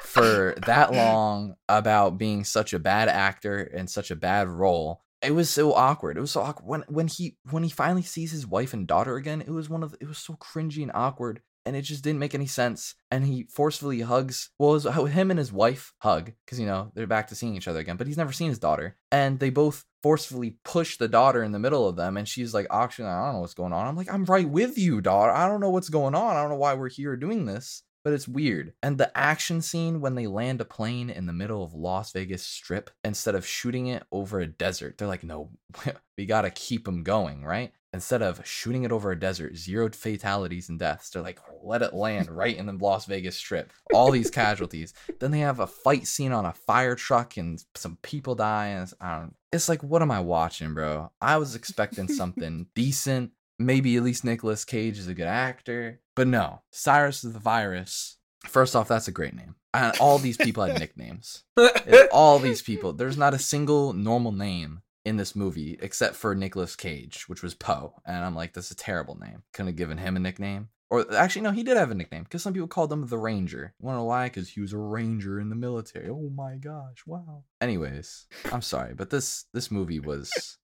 for that long about being such a bad actor and such a bad role. It was so awkward. It was so awkward when when he when he finally sees his wife and daughter again. It was one of the, it was so cringy and awkward, and it just didn't make any sense. And he forcefully hugs. Well, was uh, him and his wife hug because you know they're back to seeing each other again. But he's never seen his daughter, and they both forcefully push the daughter in the middle of them, and she's like, "Auction, I don't know what's going on." I'm like, "I'm right with you, daughter. I don't know what's going on. I don't know why we're here doing this." But it's weird. And the action scene when they land a plane in the middle of Las Vegas Strip instead of shooting it over a desert, they're like, no, we gotta keep them going, right? Instead of shooting it over a desert, zero fatalities and deaths, they're like, let it land right in the Las Vegas Strip. All these casualties. Then they have a fight scene on a fire truck and some people die. And it's, I don't. It's like, what am I watching, bro? I was expecting something decent maybe at least Nicolas Cage is a good actor. But no, Cyrus is the Virus. First off, that's a great name. And all these people had nicknames. all these people. There's not a single normal name in this movie except for Nicolas Cage, which was Poe. And I'm like, that's a terrible name. Couldn't have given him a nickname. Or actually, no, he did have a nickname because some people called him the Ranger. You want to know why? Because he was a ranger in the military. Oh my gosh! Wow. Anyways, I'm sorry, but this this movie was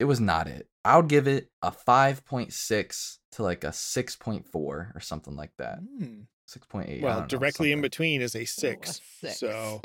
it was not it. I would give it a 5.6 to like a 6.4 or something like that. Mm. 6.8. Well, directly know, in between is a six. Oh, a six. So,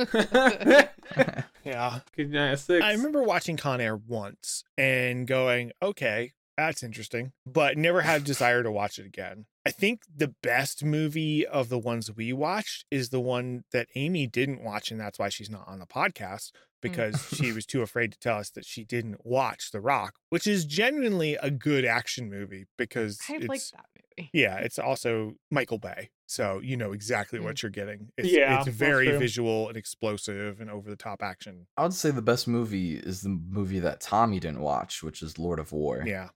yeah. Good six. I remember watching Con Air once and going, okay, that's interesting, but never had a desire to watch it again. I think the best movie of the ones we watched is the one that Amy didn't watch, and that's why she's not on the podcast, Mm. because she was too afraid to tell us that she didn't watch The Rock, which is genuinely a good action movie because I it's, like that movie. Yeah, it's also Michael Bay. So you know exactly what mm. you're getting. It's, yeah, it's very visual and explosive and over the top action. I would say the best movie is the movie that Tommy didn't watch, which is Lord of War. Yeah.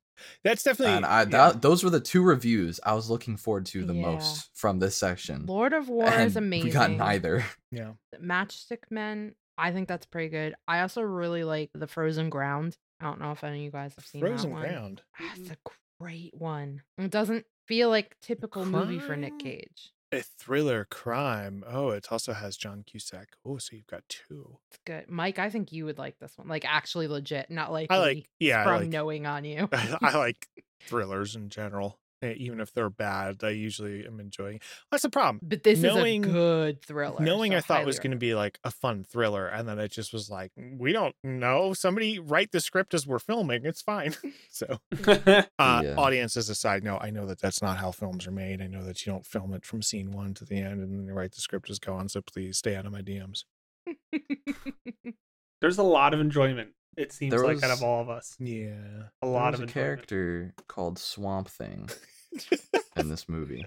That's definitely and I, that, those were the two reviews I was looking forward to the yeah. most from this section. Lord of War and is amazing. We got neither. Yeah. Matchstick Men I think that's pretty good. I also really like the Frozen Ground. I don't know if any of you guys have seen Frozen that one. Ground. Ah, that's mm-hmm. a great one. It doesn't feel like typical crime? movie for Nick Cage. A thriller crime. Oh, it also has John Cusack. Oh, so you've got two. It's good, Mike. I think you would like this one. Like actually legit, not like I like. Yeah, from like, knowing on you. I like thrillers in general. Eh, even if they're bad, I usually am enjoying. That's the problem. But this knowing, is a good thriller. Knowing so I thought was going to be like a fun thriller, and then it just was like, we don't know. Somebody write the script as we're filming. It's fine. so, uh, yeah. audience as a side note, I know that that's not how films are made. I know that you don't film it from scene one to the end and then you write the script as go on. So please stay out of my DMs. There's a lot of enjoyment it seems there like was, out of all of us. Yeah, a lot of a character called Swamp Thing in this movie.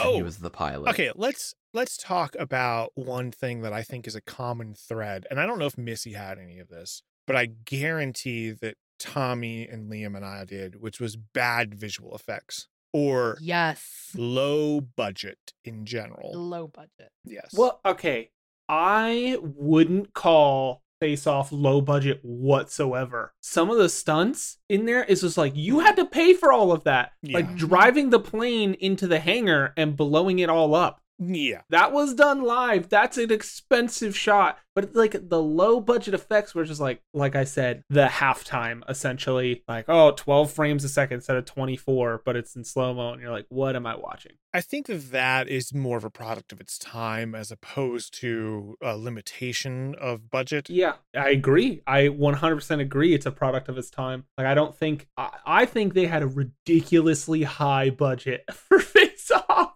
oh, he was the pilot. Okay, let's let's talk about one thing that I think is a common thread, and I don't know if Missy had any of this, but I guarantee that Tommy and Liam and I did, which was bad visual effects or yes, low budget in general. Low budget. Yes. Well, okay. I wouldn't call face off low budget whatsoever. Some of the stunts in there is just like you had to pay for all of that. Yeah. Like driving the plane into the hangar and blowing it all up. Yeah. That was done live. That's an expensive shot. But like the low budget effects were just like like I said, the halftime essentially. Like, oh, 12 frames a second instead of 24, but it's in slow-mo and you're like, what am I watching? I think that that is more of a product of its time as opposed to a limitation of budget. Yeah, I agree. I 100% agree. It's a product of its time. Like, I don't think, I, I think they had a ridiculously high budget for Face Off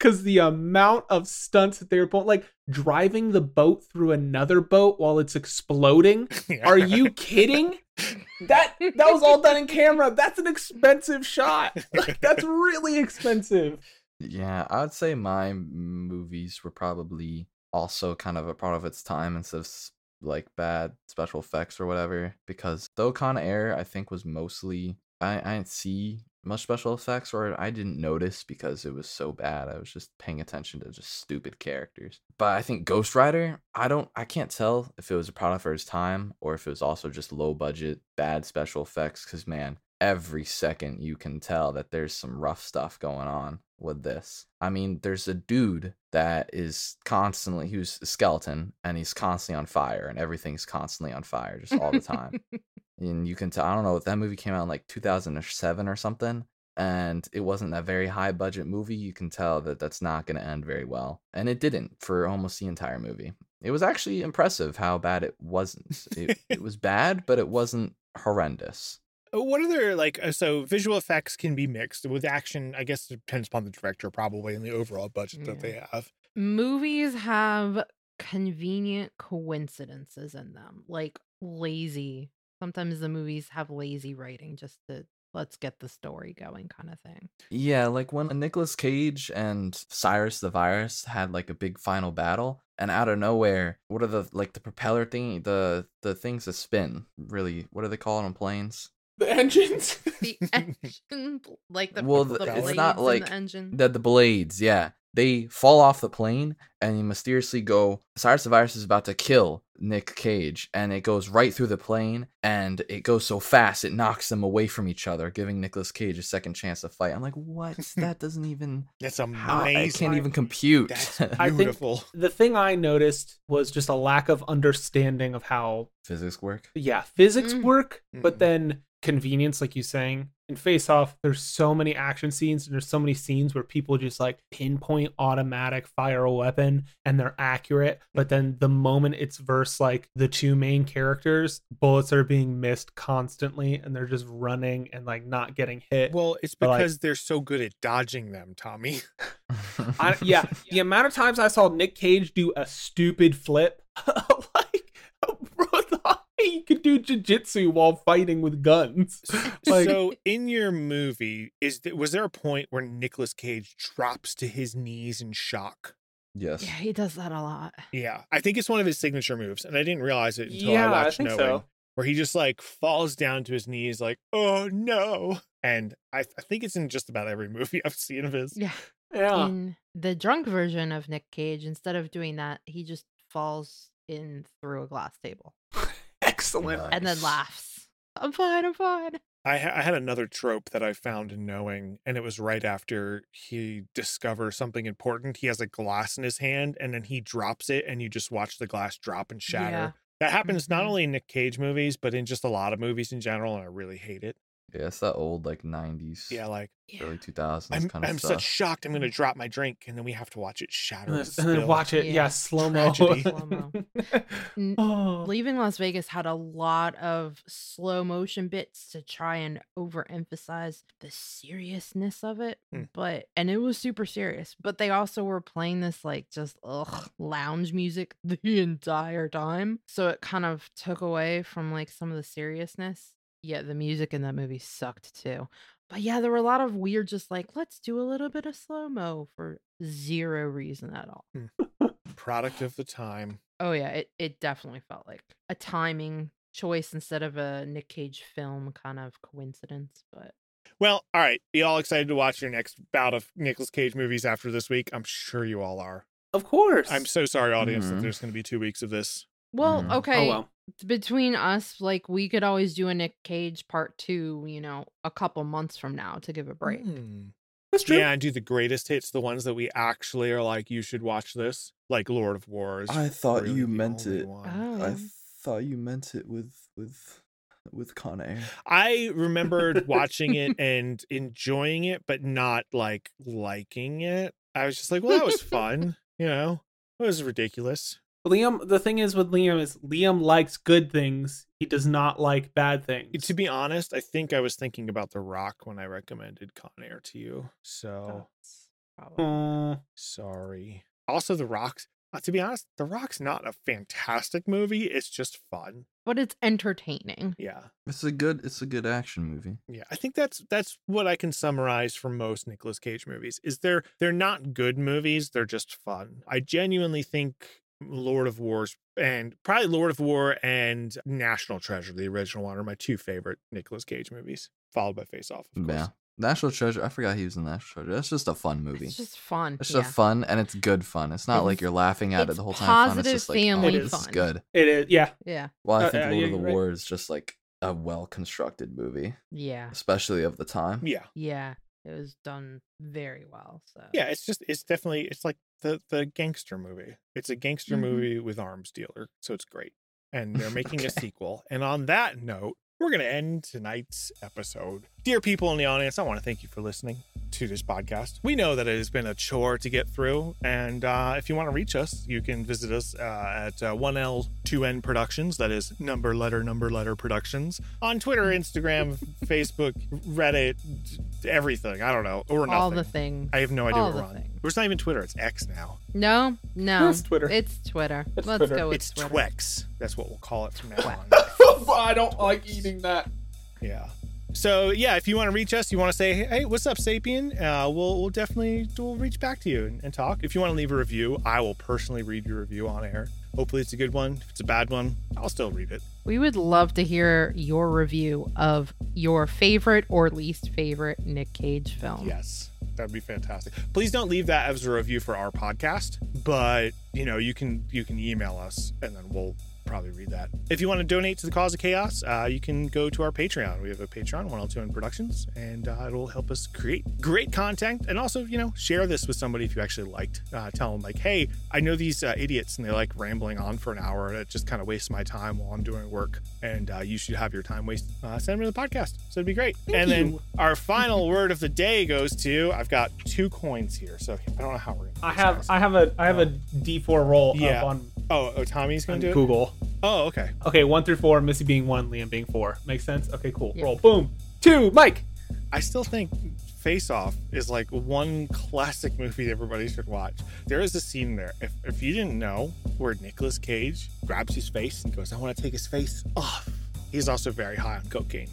because the amount of stunts that they were pulling, like driving the boat through another boat while it's exploding. Are you kidding? That that was all done in camera. That's an expensive shot. Like, that's really expensive. Yeah, I would say my movies were probably also kind of a product of its time instead of like bad special effects or whatever. Because though Con Air, I think was mostly I I didn't see much special effects or I didn't notice because it was so bad. I was just paying attention to just stupid characters. But I think Ghost Rider, I don't I can't tell if it was a product for its time or if it was also just low budget, bad special effects. Cause man, every second you can tell that there's some rough stuff going on with this. I mean, there's a dude that is constantly who's a skeleton and he's constantly on fire and everything's constantly on fire just all the time. and you can tell I don't know if that movie came out in like 2007 or something and it wasn't a very high budget movie, you can tell that that's not going to end very well. And it didn't for almost the entire movie. It was actually impressive how bad it wasn't. It, it was bad, but it wasn't horrendous. What other like uh, so visual effects can be mixed with action? I guess it depends upon the director probably and the overall budget that they have. Movies have convenient coincidences in them, like lazy. Sometimes the movies have lazy writing just to let's get the story going kind of thing. Yeah, like when Nicolas Cage and Cyrus the Virus had like a big final battle, and out of nowhere, what are the like the propeller thing, the the things that spin? Really, what are they called on planes? The engines. The engine, like the, Well, the the- it's not like the engine. The the blades, yeah. They fall off the plane and you mysteriously go Cyrus the Virus is about to kill Nick Cage and it goes right through the plane and it goes so fast it knocks them away from each other, giving Nicolas Cage a second chance to fight. I'm like, what? that doesn't even That's how I amazing. can't even compute. That's I think- beautiful. the thing I noticed was just a lack of understanding of how Physics work. yeah physics Mm. work but Mhm. then convenience like you saying in face off there's so many action scenes and there's so many scenes where people just like pinpoint automatic fire a weapon and they're accurate but then the moment it's verse like the two main characters bullets are being missed constantly and they're just running and like not getting hit Well, it's But, like- because they're so good at dodging them, Tommy. I, yeah, the amount of times I saw Nick Cage do a stupid flip, like, bro, thought he could do jujitsu while fighting with guns. Like, so in your movie, is th- was there a point where Nicolas Cage drops to his knees in shock? Yes. yeah, he does that a lot. Yeah, I think it's one of his signature moves, and I didn't realize it until Yeah, I I watched think Knowing, so. where he just like falls down to his knees, like "Oh no!" And I, I think it's in just about every movie I've seen of his. Yeah. yeah, In the drunk version of Nick Cage, instead of doing that, he just falls in through a glass table excellent. and then laughs. I'm fine. I'm fine. I, ha- I had another trope that I found in Knowing, and it was right after he discovers something important. He has a glass in his hand, and then he drops it, and you just watch the glass drop and shatter. Yeah. That happens not Mhm. only in Nick Cage movies, but in just a lot of movies in general, and I really hate it. Yeah, it's that old like '90s, Yeah, like early 2000s I'm, kind of I'm stuff. such shocked. I'm gonna drop my drink, and then we have to watch it shatter. And and then, and then spill. watch it, yeah, Yeah. slow mo. Tragedy. Slow-mo. N- oh. Leaving Las Vegas had a lot of slow motion bits to try and overemphasize the seriousness of it, Hmm. but and it was super serious. But they also were playing this like just ugh lounge music the entire time, so it kind of took away from like some of the seriousness. Yeah, the music in that movie sucked too. But yeah, there were a lot of weird, just like let's do a little bit of slow mo for zero reason at all. product of the time. Oh yeah, it, it definitely felt like a timing choice instead of a Nick Cage film kind of coincidence. But Well, all right. You all excited to watch your next bout of Nicolas Cage movies after this week? I'm sure you all are. Of course. I'm so sorry, audience, that Mhm. there's going to be two weeks of this. well, Mhm. Oh okay, well. Between us, like we could always do a Nick Cage part two, you know, a couple months from now to give a break. Hmm. That's true. Yeah, and do the greatest hits, the ones that we actually are like, you should watch this, like Lord of Wars. I thought really you meant it. Oh. I thought you meant it with with with Con Air. I remembered watching it and enjoying it, but not like liking it. I was just like, well, that was fun. you know, it was ridiculous. Liam, the thing is with Liam is Liam likes good things. He does not like bad things. To be honest, I think I was thinking about The Rock when I recommended Con Air to you. So That's probably- Aw. sorry. Also, The Rock's. Uh, to be honest, The Rock's not a fantastic movie. It's just fun. but it's entertaining. Yeah. It's a good it's a good action movie. Yeah, I think that's that's what I can summarize for most Nicolas Cage movies. Is they're they're not good movies, they're just fun. I genuinely think Lord of Wars and probably Lord of War and National Treasure, the original one, are my two favorite Nicolas Cage movies, followed by Face Off. Of. Yeah. National Treasure. I forgot he was in National Treasure. That's just a fun movie. It's just fun. It's yeah. just fun and it's good fun. It's not It's- like you're laughing at it the whole time. Fun. It's just like family oh, this fun. good. It is, yeah. yeah. Well, I Uh, think uh, Lord yeah, of the you're right. War is just like a well constructed movie, Yeah. especially of the time. Yeah. Yeah. It was done very well. So Yeah, it's just it's definitely it's like the the gangster movie. It's a gangster Mhm. movie with arms dealer, so it's great. And they're making a sequel. And on that note, we're gonna end tonight's episode. Dear people in the audience, I want to thank you for listening to this podcast. We know that it has been a chore to get through, and uh, if you want to reach us, you can visit us uh, at uh, 1L2N Productions. That is number letter number letter productions on Twitter, Instagram, Facebook, Reddit, everything. I don't know, or nothing. all the things. I have no idea all what we're the on. things. It's not even Twitter. It's X now. No, no. It's Twitter. It's Twitter. It's Let's Twitter. go with it's Twitter. Twex. That's what we'll call it from now on. I don't like eating that. yeah. So yeah, if you want to reach us, you want to say, "Hey, what's up, Sapien?" Uh, we'll we'll definitely we'll reach back to you and, and talk. If you want to leave a review, I will personally read your review on air. Hopefully, it's a good one. If it's a bad one, I'll still read it. We would love to hear your review of your favorite or least favorite Nick Cage film. Yes, that'd be fantastic. Please don't leave that as a review for our podcast, but you know you can you can email us and then we'll probably read that. If you want to donate to the cause of chaos, uh, you can go to our Patreon. We have a Patreon, 102 Productions, and uh, it'll help us create great content and also you know share this with somebody if you actually liked. Uh, tell them like, hey, I know these uh, idiots and they like rambling on for an hour and it just kind of wastes my time while I'm doing work, and uh, you should have your time wasted. Uh, send them to the podcast, so it'd be great. and then our final word of the day goes to I've got two coins here, so I don't know how we're gonna. I have. I have a I have a D four roll Yeah. up on, oh, oh, Tommy's gonna do it. Google. Oh, okay. Okay, one through four, Missy being one, Liam being four. Makes sense? Okay, cool. Yeah. Roll. Boom. Two, Mike. I still think Face Off is like one classic movie that everybody should watch. There is a scene there. If, if you didn't know, where Nicolas Cage grabs his face and goes, I want to take his face off. He's also very high on cocaine.